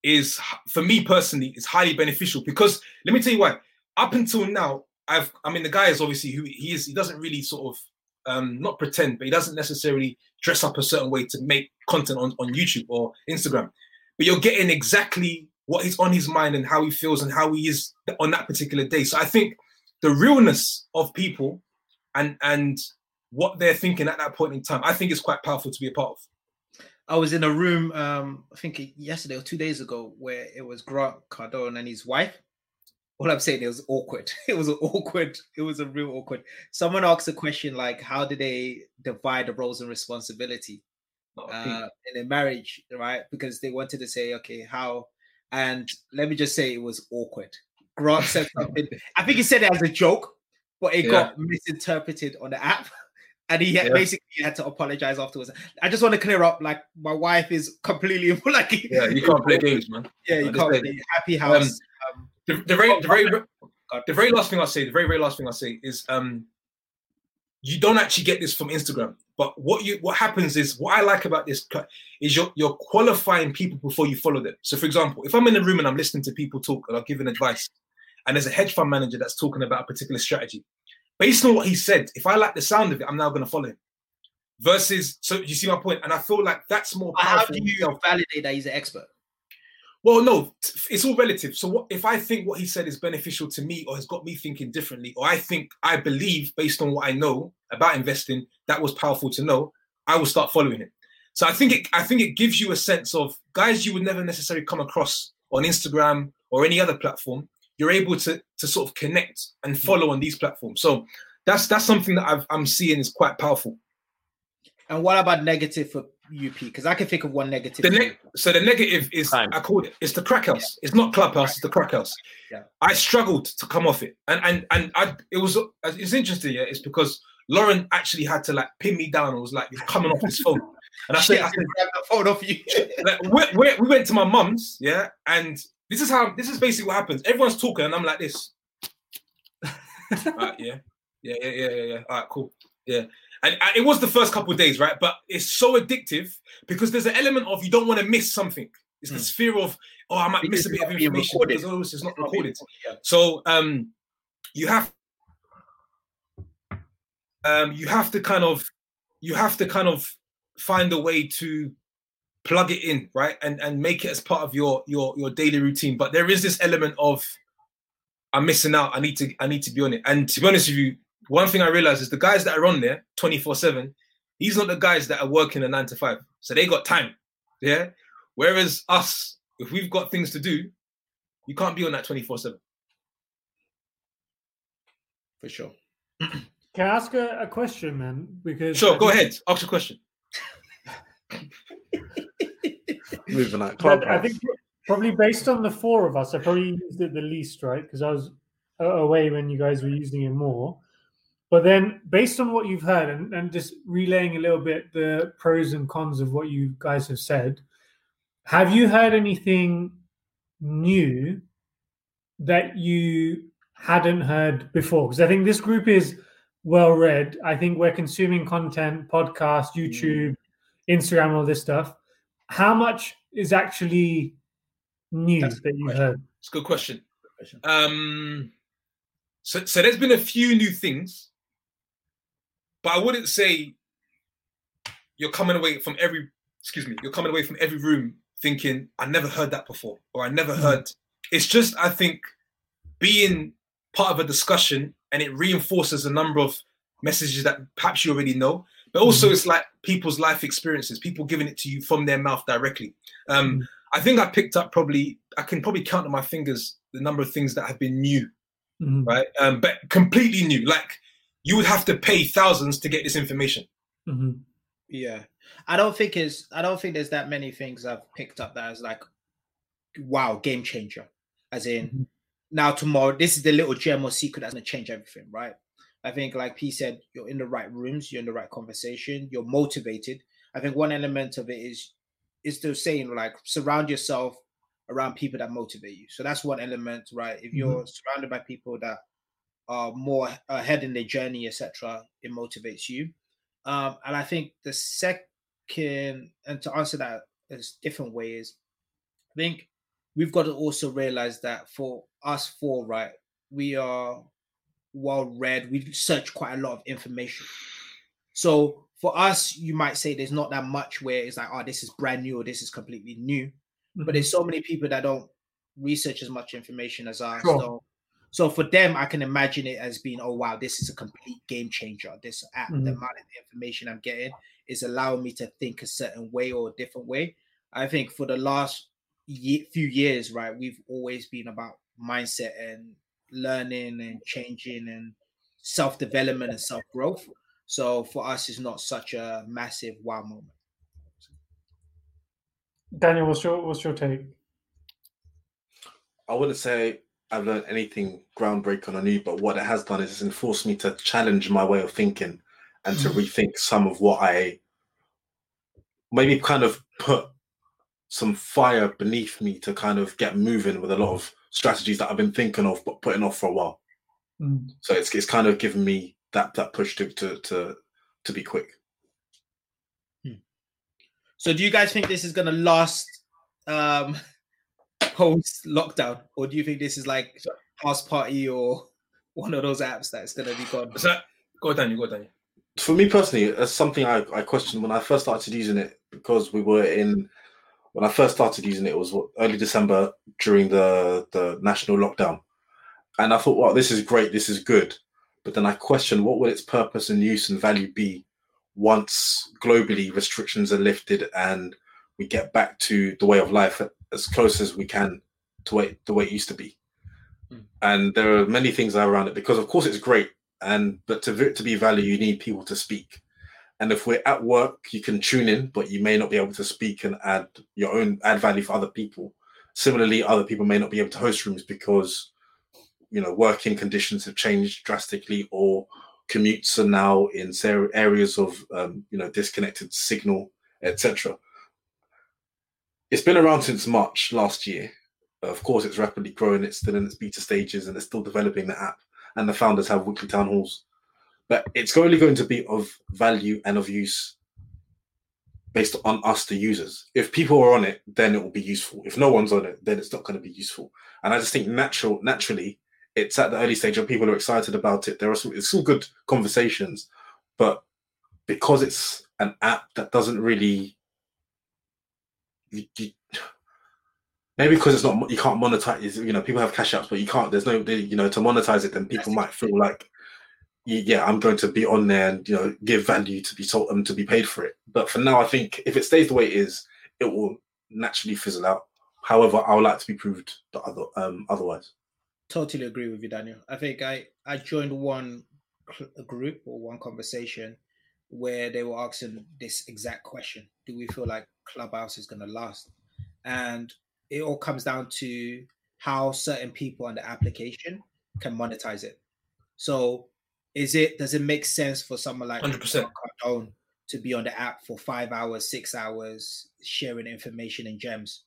D: is for me personally is highly beneficial because let me tell you why. Up until now, I've I mean the guy is obviously who he is. He doesn't really sort of um, not pretend, but he doesn't necessarily dress up a certain way to make content on, on YouTube or Instagram. But you're getting exactly what is on his mind and how he feels and how he is on that particular day. So I think the realness of people and and what they're thinking at that point in time, I think is quite powerful to be a part of.
C: I was in a room, um, I think yesterday or two days ago, where it was Grant Cardone and his wife. All I'm saying, it was awkward. [LAUGHS] It was awkward. It was a real awkward. Someone asked a question like, "How do they divide the roles and responsibility
D: a
C: uh, in a marriage?" Right? Because they wanted to say, "Okay, how?" And let me just say, it was awkward. Grant said [LAUGHS] something. I think he said it as a joke, but it
D: Yeah.
C: got misinterpreted on the app. [LAUGHS] and he had,
D: Yeah.
C: basically had to apologize afterwards. I just want to clear up, like my wife is completely like,
D: Yeah, you can't play games, man.
C: yeah, you
D: I
C: can't play happy house. Um,
D: The, the very, the very, the very last thing I say, the very, very last thing I say is, um, you don't actually get this from Instagram. But what you, what happens is, what I like about this is you're you're qualifying people before you follow them. So, for example, if I'm in a room and I'm listening to people talk and I'm giving advice, and there's a hedge fund manager that's talking about a particular strategy, based on what he said, if I like the sound of it, I'm now going to follow him. Versus, so you see my point, and I feel like that's more Powerful.
C: how do you validate that he's an expert?
D: Well, no, it's all relative. So what if I think what he said is beneficial to me or has got me thinking differently, or I think I believe based on what I know about investing that was powerful to know, I will start following it. So I think it I think it gives you a sense of guys you would never necessarily come across on Instagram or any other platform. You're able to to sort of connect and mm. follow on these platforms. So that's that's something that I've, I'm seeing is quite powerful.
C: And what about negative for UP? Because I can think of one negative.
D: The
C: for
D: neg- so the negative is
E: Time.
D: I called it. It's the crack house. It's not clubhouse. It's the crack house.
C: Yeah.
D: I struggled to come off it, and and and I it was it's interesting. Yeah, it's because Lauren actually had to like pin me down and was like, "You're coming off this phone." And I [LAUGHS] said, I said
C: grab the phone off you. [LAUGHS]
D: like, we, we, we went to my mum's, yeah, and this is how this is basically what happens. Everyone's talking, and I'm like this. [LAUGHS] Alright, yeah, yeah, yeah, yeah, yeah, yeah. All right, cool, yeah. And, it was the first couple of days, right? But it's so addictive because there's an element of you don't want to miss something. It's this fear of oh, I might
C: Because
D: miss a bit of information because oh, it's not
C: Not
D: recorded. So um, you have um, you have to kind of you have to kind of find a way to plug it in, right, and and make it as part of your your your daily routine. But there is this element of I'm missing out. I need to I need to be on it. And to be honest with you, one thing I realize is the guys that are on there 24 seven. These not the guys that are working a nine to five, so they got time. Yeah. Whereas us, if we've got things to do, you can't be on that 24 seven.
C: For sure. [CLEARS THROAT]
A: Can I ask a, a question, man? Because
D: Sure,
A: I
D: go
A: think-
D: ahead. Ask a question. [LAUGHS]
E: Moving out.
A: But I think probably based on the four of us, I probably used it the least, right? Because I was away when you guys were using it more. But then, based on what you've heard, and, and just relaying a little bit the pros and cons of what you guys have said, have you heard anything new that you hadn't heard before? Because I think this group is well read. I think we're consuming content, podcast, YouTube, Instagram, all this stuff. How much is actually new
C: That's
A: that you've
C: question.
A: heard?
D: It's a good question.
C: question.
D: Um, so, so there's been a few new things, but I wouldn't say you're coming away from every. Excuse me. You're coming away from every room thinking I never heard that before, or I never heard. It's just I think being part of a discussion and it reinforces a number of messages that perhaps you already know, but also it's like people's life experiences, people giving it to you from their mouth directly. Um,
A: Mhm.
D: I think I picked up probably I can probably count on my fingers the number of things that have been new,
A: Mhm.
D: right? Um, but completely new. Like you would have to pay thousands to get this information.
A: Mhm.
C: Yeah. I don't think is I don't think there's that many things I've picked up that is like wow, game changer. As in
A: Mhm.
C: now tomorrow, this is the little gem or secret that's gonna change everything, right? I think like P said, you're in the right rooms, you're in the right conversation, you're motivated. I think one element of it is is the saying like surround yourself around people that motivate you. So that's one element, right? If you're surrounded by people that are more ahead in their journey, etc., it motivates you. Um, and I think the second, and to answer that is different ways, I think we've got to also realize that for us four, right, we are well read. We search quite a lot of information. So for us, you might say there's not that much where it's like, oh, this is brand new or this is completely new. But there's so many people that don't research as much information as us.
A: Sure.
C: So, so for them, I can imagine it as being, oh wow, this is a complete game changer. This app, the
A: Mhm.
C: amount of information I'm getting is allowing me to think a certain way or a different way. I think for the last ye- few years, right, we've always been about mindset and learning and changing and self development and self growth. So for us, it's not such a massive wow moment.
A: Daniel, what's your what's your take?
E: I wouldn't say I've learned anything groundbreaking or new, but what it has done is it's enforced me to challenge my way of thinking and to rethink some of what I maybe kind of put some fire beneath me to kind of get moving with a lot of strategies that I've been thinking of but putting off for a while.
A: Mm.
E: So it's it's kind of given me that that push to to to, to be quick.
C: So do you guys think this is gonna last um post lockdown, or do you think this is like house party or one of those apps that's gonna be gone?
D: So, go Daniel, go Daniel.
E: For me personally, it's something I, I questioned when I first started using it because we were in when I first started using it, it was what, early December during the the national lockdown, and I thought, well, this is great, this is good, but then I questioned what would its purpose and use and value be once globally restrictions are lifted and we get back to the way of life as close as we can to way, the way it used to be.
C: Mm.
E: And there are many things around it because, of course, it's great, and but to to be value, you need people to speak. And if we're at work, you can tune in, but you may not be able to speak and add your own add value for other people. Similarly, other people may not be able to host rooms because you know working conditions have changed drastically or commutes are now in areas of um, you know disconnected signal etc it's been around since march last year. Of course it's rapidly growing. It's still in its beta stages and it's still developing the app and the founders have weekly town halls. But it's only going to be of value and of use based on us the users. If people are on it then it will be useful. If no one's on it then it's not going to be useful. And i just think natural naturally it's at the early stage and people are excited about it. There are some, it's still good conversations, but because it's an app that doesn't really, you, you, maybe because it's not you can't monetize. You know, people have cash apps, but you can't. There's no, you know, to monetize it. Then people might feel like, yeah, I'm going to be on there and you know give value to be told um, to be paid for it. But for now, I think if it stays the way it is, it will naturally fizzle out. However, I would like to be proved the other um, otherwise
C: totally agree with you, Daniel. I think I I joined one group or one conversation where they were asking this exact question: Do we feel like Clubhouse is going to last? And it all comes down to how certain people on the application can monetize it. So, is it does it make sense for someone like
D: 100%.
C: Cardone to be on the app for five hours, six hours, sharing information and gems?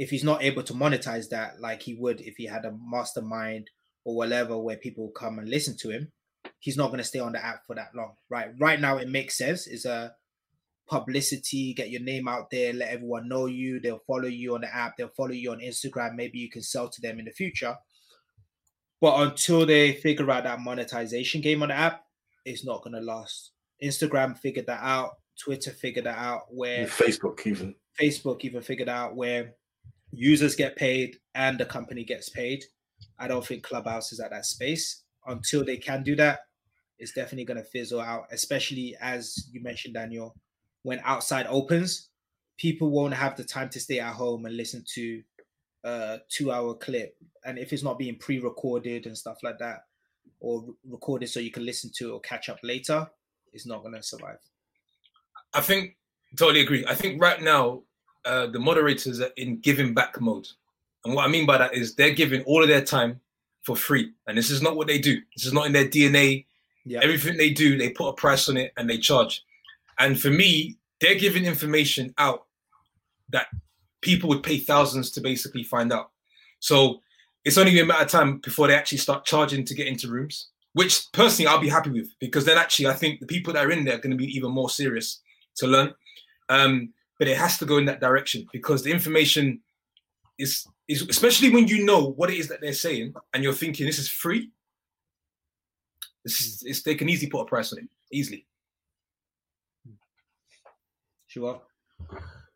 C: if he's not able to monetize that like he would if he had a mastermind or whatever where people come and listen to him he's not going to stay on the app for that long right right now it makes sense it's a publicity get your name out there let everyone know you they'll follow you on the app they'll follow you on instagram maybe you can sell to them in the future but until they figure out that monetization game on the app it's not going to last instagram figured that out twitter figured that out where
E: facebook even
C: facebook even figured out where users get paid and the company gets paid. I don't think Clubhouse is at that space. Until they can do that, it's definitely going to fizzle out, especially as you mentioned, Daniel, when outside opens, people won't have the time to stay at home and listen to a two hour clip. And if it's not being pre recorded and stuff like that, or recorded so you can listen to it or catch up later, it's not going to survive.
D: I think totally agree. I think right now uh, the moderators are in giving back mode. And what I mean by that is they're giving all of their time for free. And this is not what they do. This is not in their DNA.
C: Yeah.
D: Everything they do, they put a price on it and they charge. And for me, they're giving information out that people would pay thousands to basically find out. So it's only a matter of time before they actually start charging to get into rooms, which personally I'll be happy with because then actually I think the people that are in there are going to be even more serious to learn. Um, but it has to go in that direction because the information is is especially when you know what it is that they're saying and you're thinking this is free. This is they can easily put a price on it easily.
C: Sure.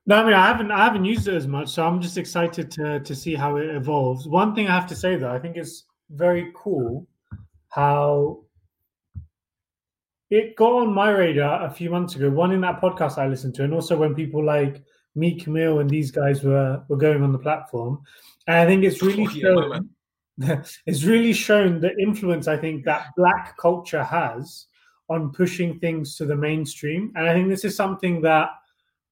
A: No, I mean I haven't I haven't used it as much, so I'm just excited to to see how it evolves. One thing I have to say though, I think it's very cool how it got on my radar a few months ago. One in that podcast I listened to, and also when people like Meek Mill, and these guys were were going on the platform. And I think it's really
D: Oh, yeah,
A: shown, [LAUGHS] it's really shown the influence I think that black culture has on pushing things to the mainstream. And I think this is something that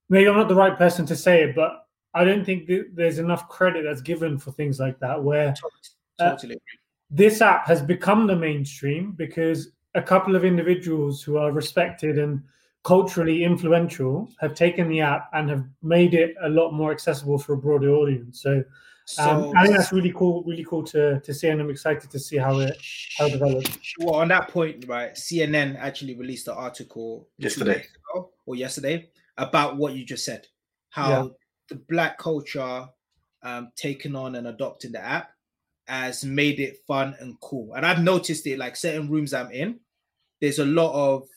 A: maybe I'm not the right person to say it, but I don't think that there's enough credit that's given for things like that. Where
C: Totally,
A: Uh,
C: totally agree.
A: this app has become the mainstream because a couple of individuals who are respected and culturally influential have taken the app and have made it a lot more accessible for a broader audience. So, um,
C: So,
A: I think that's really cool, really cool to to see, and I'm excited to see how it how it develops.
C: well, on that point, right? CNN actually released an article
E: Yesterday.
C: or yesterday about what you just said, how
A: Yeah.
C: the black culture um, taking on and adopting the app has made it fun and cool. And I've noticed it like certain rooms I'm in, there's a lot of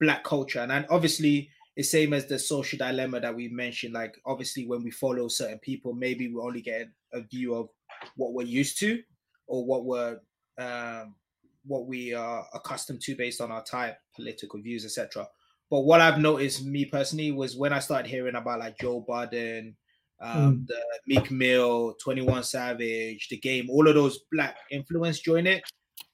C: black culture, and then obviously it's same as the social dilemma that we mentioned. Like obviously when we follow certain people, maybe we're only getting a view of what we're used to or what we're um, what we are accustomed to based on our type, political views, etc. But what I've noticed, me personally, was when I started hearing about like Joe Budden, um, the Meek Mill, Twenty One Savage, the game, all of those black influence join it.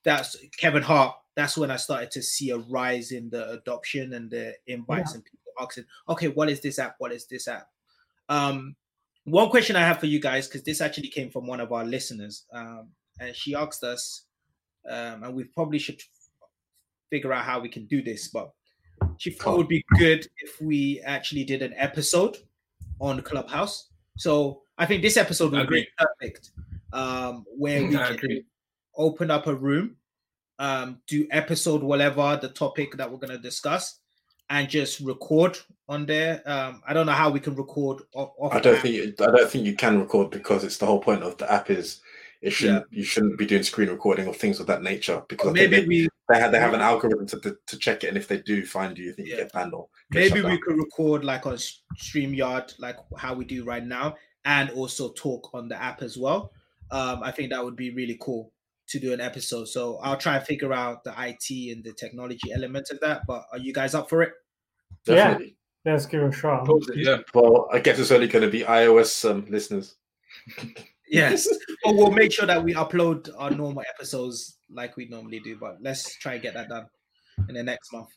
C: That's Kevin Hart. That's when I started to see a rise in the adoption and the invites and people asking, "Okay, what is this app? What is this app?" Um, one question I have for you guys, because this actually came from one of our listeners, um, and she asked us, um, and we probably should figure out how we can do this, but she thought it would be good if we actually did an episode on Clubhouse. So I think this episode would be perfect, um, where we
D: I
C: can
D: agree.
C: open up a room, um, do episode whatever the topic that we're going to discuss, and just record on there. Um, I don't know how we can record off. off
E: I don't
C: app.
E: think you, I don't think you can record because it's the whole point of the app is it shouldn't you shouldn't be doing screen recording or things of that nature because I
C: maybe
E: they,
C: we
E: they have they have an algorithm to, to, to check it and if they do find you, I think you
C: Yeah.
E: get banned or get
C: maybe we could record like on S- StreamYard, like how we do right now, and also talk on the app as well. Um, I think that would be really cool to do an episode. So I'll try and figure out the IT and the technology element of that. But are you guys up for it?
E: Definitely.
A: Let's give it a shot.
D: Yeah.
E: Well, I guess it's only going to be iOS um, listeners. [LAUGHS]
C: Yes. [LAUGHS] but we'll make sure that we upload our normal episodes like we normally do. But let's try and get that done in the next month.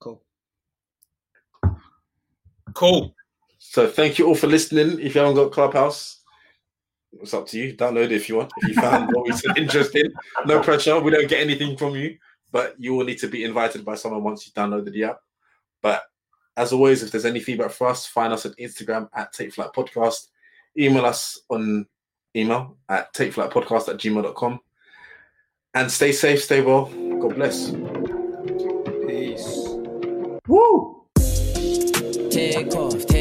C: Cool.
D: Cool.
E: So thank you all for listening. If you haven't got Clubhouse, it's up to you. Download it if you want. If you found what we said [LAUGHS] interesting, no pressure. We don't get anything from you, but you will need to be invited by someone once you downloaded the app. But as always, if there's any feedback for us, find us on Instagram at Take Flight Podcast. Email us on email at takeflightpodcast.gmail.com. at And stay safe, stay well. God bless. Peace. Woo! Take off. Take